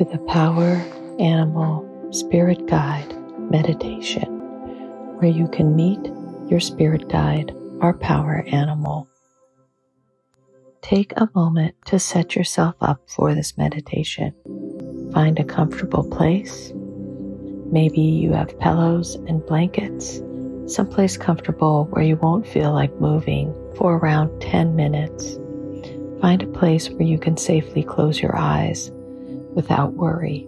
to the Power Animal Spirit Guide meditation, where you can meet your spirit guide or power animal. Take a moment to set yourself up for this meditation. Find a comfortable place. Maybe you have pillows and blankets, someplace comfortable where you won't feel like moving for around 10 minutes. Find a place where you can safely close your eyes without worry.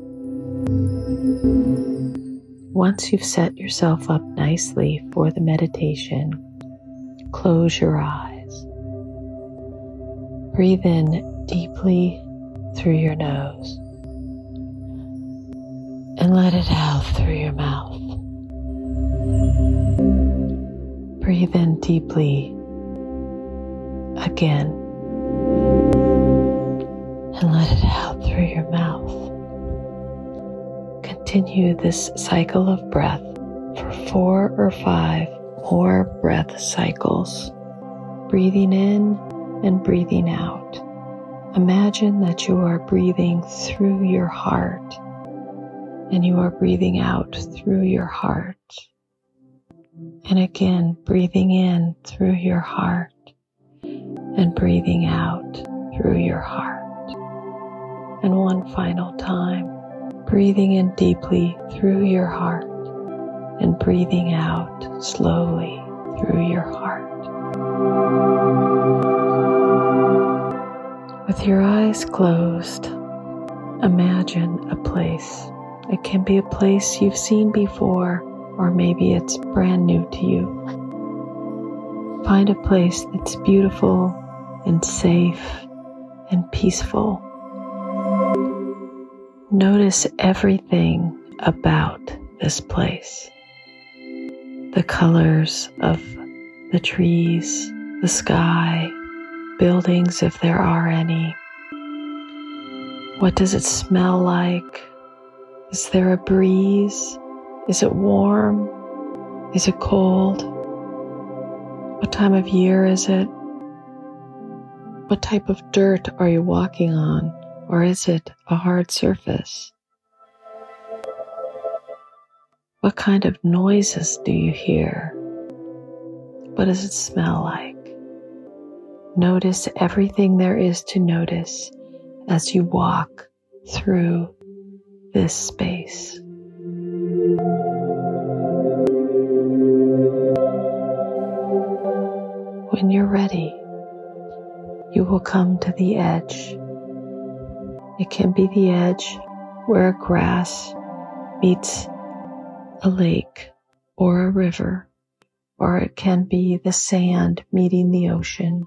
Once you've set yourself up nicely for the meditation, close your eyes. Breathe in deeply through your nose and let it out through your mouth. Breathe in deeply again and let it out through your mouth. Continue this cycle of breath for four or five more breath cycles, breathing in and breathing out. Imagine that you are breathing through your heart and you are breathing out through your heart. And again, breathing in through your heart and breathing out through your heart. And one final time, breathing in deeply through your heart and breathing out slowly through your heart. With your eyes closed, imagine a place. It can be a place you've seen before, or maybe it's brand new to you. Find a place that's beautiful and safe and peaceful Notice everything about this place the colors of the trees, the sky, buildings if there are any. What does it smell like? Is there a breeze? Is it warm? Is it cold? What time of year is it? What type of dirt are you walking on? Or is it a hard surface? What kind of noises do you hear? What does it smell like? Notice everything there is to notice as you walk through this space. When you're ready, you will come to the edge it can be the edge where a grass meets a lake or a river, or it can be the sand meeting the ocean,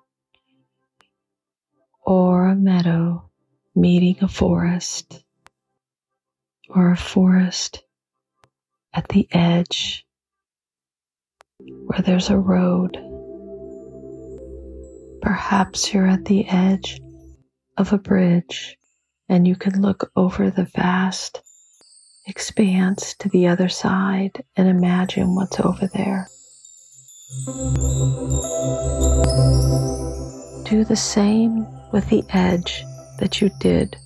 or a meadow meeting a forest, or a forest at the edge where there's a road. Perhaps you're at the edge of a bridge and you can look over the vast expanse to the other side and imagine what's over there. Do the same with the edge that you did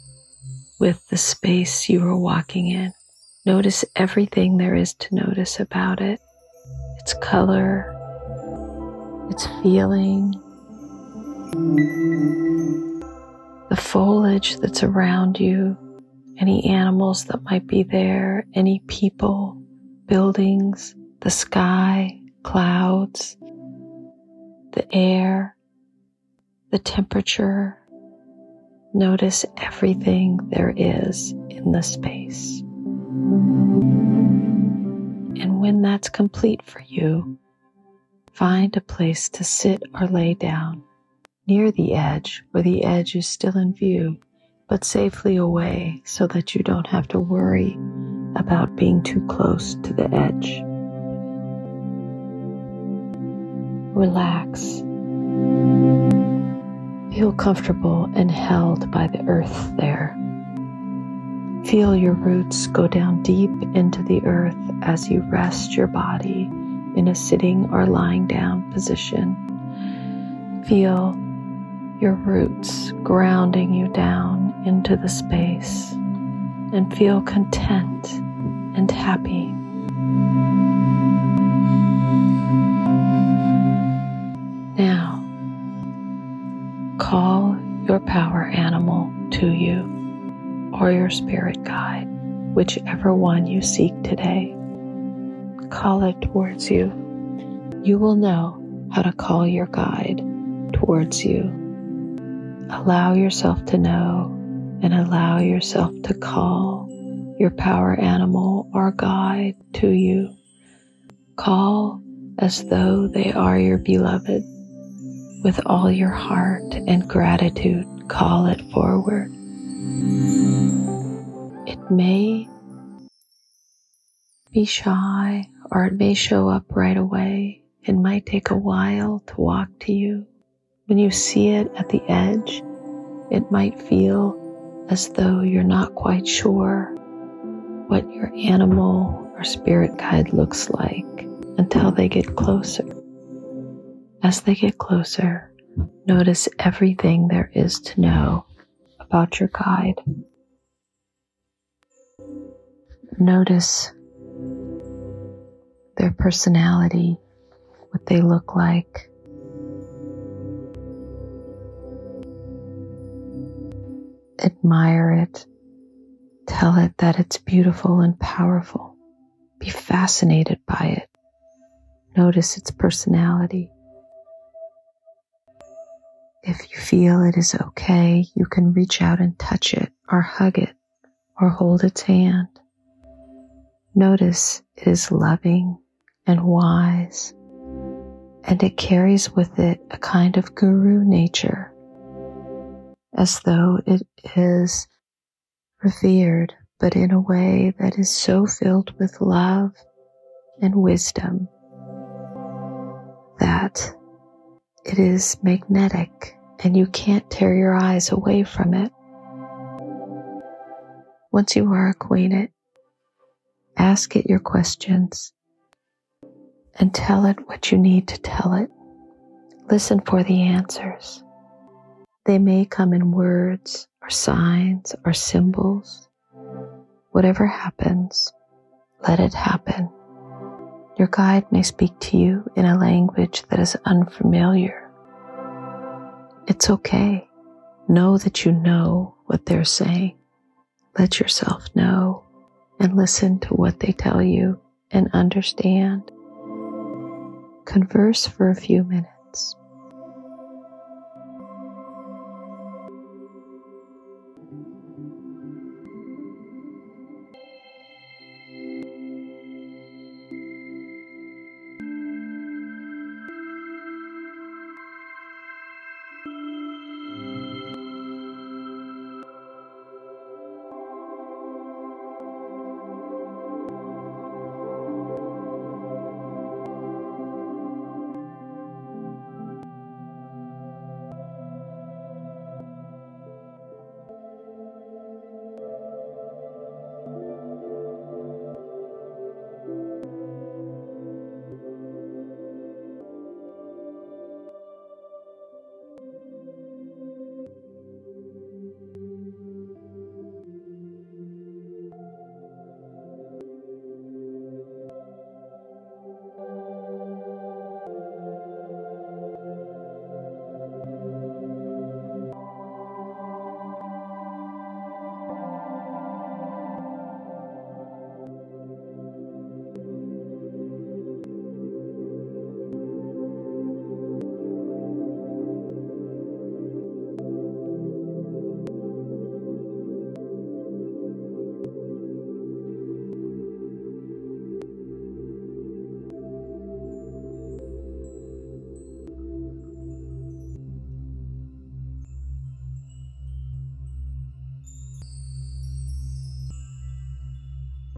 with the space you were walking in. Notice everything there is to notice about it its color, its feeling foliage that's around you, any animals that might be there, any people, buildings, the sky, clouds, the air, the temperature. Notice everything there is in the space. And when that's complete for you, find a place to sit or lay down near the edge where the edge is still in view, but safely away so that you don't have to worry about being too close to the edge. Relax. Feel comfortable and held by the earth there. Feel your roots go down deep into the earth as you rest your body in a sitting or lying down position. Feel your roots grounding you down into the space, and feel content and happy. Now, call your power animal to you or your spirit guide, whichever one you seek today. Call it towards you. You will know how to call your guide towards you. Allow yourself to know and allow yourself to call your power animal or guide to you. Call as though they are your beloved. With all your heart and gratitude, call it forward. It may be shy or it may show up right away. It might take a while to walk to you. When you see it at the edge, it might feel as though you're not quite sure what your animal or spirit guide looks like until they get closer. As they get closer, notice everything there is to know about your guide. Notice their personality, what they look like. Admire it. Tell it that it's beautiful and powerful. Be fascinated by it. Notice its personality. If you feel it is okay, you can reach out and touch it or hug it or hold its hand. Notice it is loving and wise, and it carries with it a kind of guru nature, as though it is revered, but in a way that is so filled with love and wisdom that it is magnetic and you can't tear your eyes away from it. Once you are acquainted, ask it your questions and tell it what you need to tell it. Listen for the answers. They may come in words or signs or symbols. Whatever happens, let it happen. Your guide may speak to you in a language that is unfamiliar. It's okay. Know that you know what they're saying. Let yourself know and listen to what they tell you and understand. Converse for a few minutes.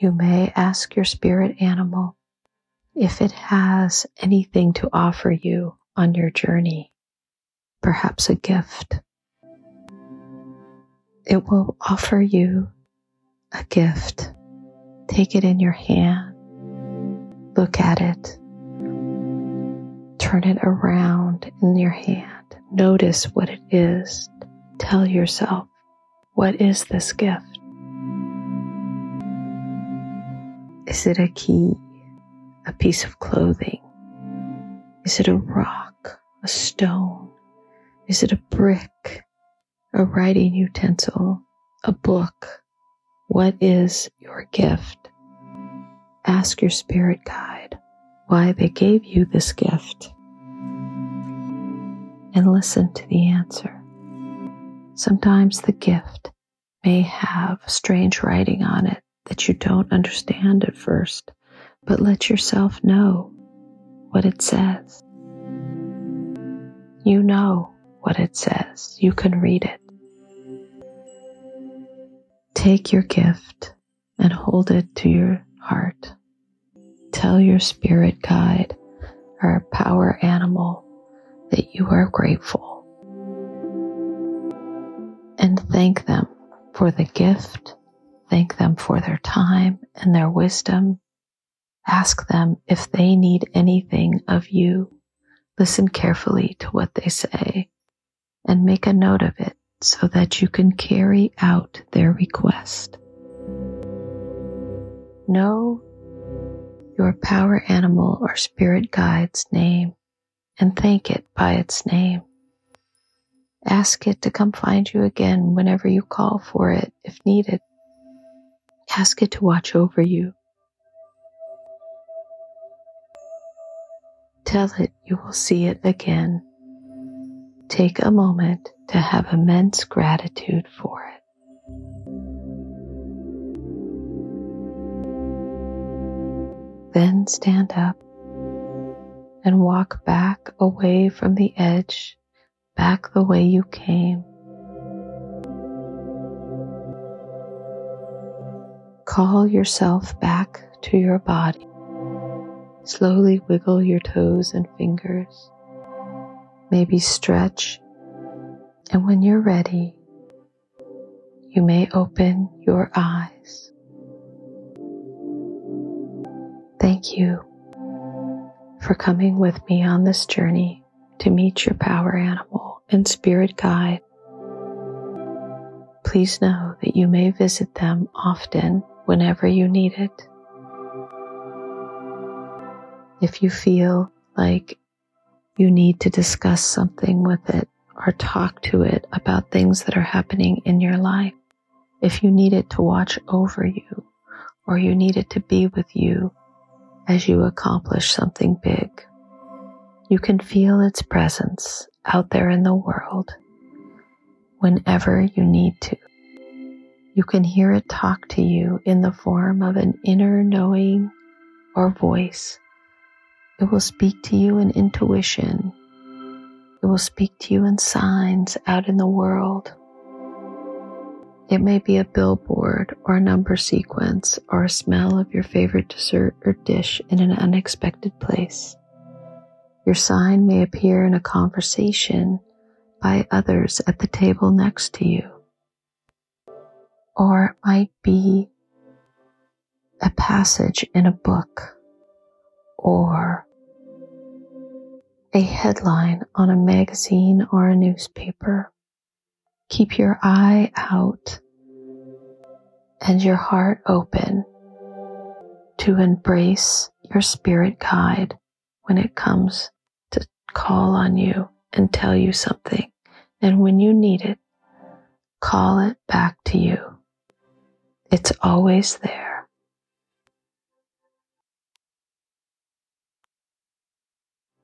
You may ask your spirit animal if it has anything to offer you on your journey, perhaps a gift. It will offer you a gift. Take it in your hand, look at it, turn it around in your hand, notice what it is. Tell yourself, what is this gift? Is it a key? A piece of clothing? Is it a rock? A stone? Is it a brick? A writing utensil? A book? What is your gift? Ask your spirit guide why they gave you this gift and listen to the answer. Sometimes the gift may have strange writing on it that you don't understand at first, but let yourself know what it says. You know what it says. You can read it. Take your gift and hold it to your heart. Tell your spirit guide or power animal that you are grateful and thank them for the gift Thank them for their time and their wisdom. Ask them if they need anything of you. Listen carefully to what they say and make a note of it so that you can carry out their request. Know your power animal or spirit guide's name and thank it by its name. Ask it to come find you again whenever you call for it if needed. Ask it to watch over you. Tell it you will see it again. Take a moment to have immense gratitude for it. Then stand up and walk back away from the edge, back the way you came. Call yourself back to your body. Slowly wiggle your toes and fingers. Maybe stretch. And when you're ready, you may open your eyes. Thank you for coming with me on this journey to meet your power animal and spirit guide. Please know that you may visit them often whenever you need it. If you feel like you need to discuss something with it or talk to it about things that are happening in your life, if you need it to watch over you or you need it to be with you as you accomplish something big, you can feel its presence out there in the world whenever you need to. You can hear it talk to you in the form of an inner knowing or voice. It will speak to you in intuition. It will speak to you in signs out in the world. It may be a billboard or a number sequence or a smell of your favorite dessert or dish in an unexpected place. Your sign may appear in a conversation by others at the table next to you or it might be a passage in a book or a headline on a magazine or a newspaper. Keep your eye out and your heart open to embrace your spirit guide when it comes to call on you and tell you something. And when you need it, call it back to you. It's always there.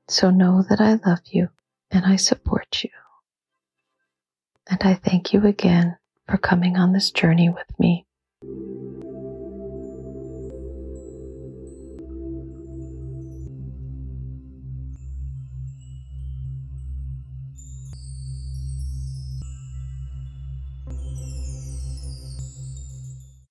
So know that I love you and I support you. And I thank you again for coming on this journey with me.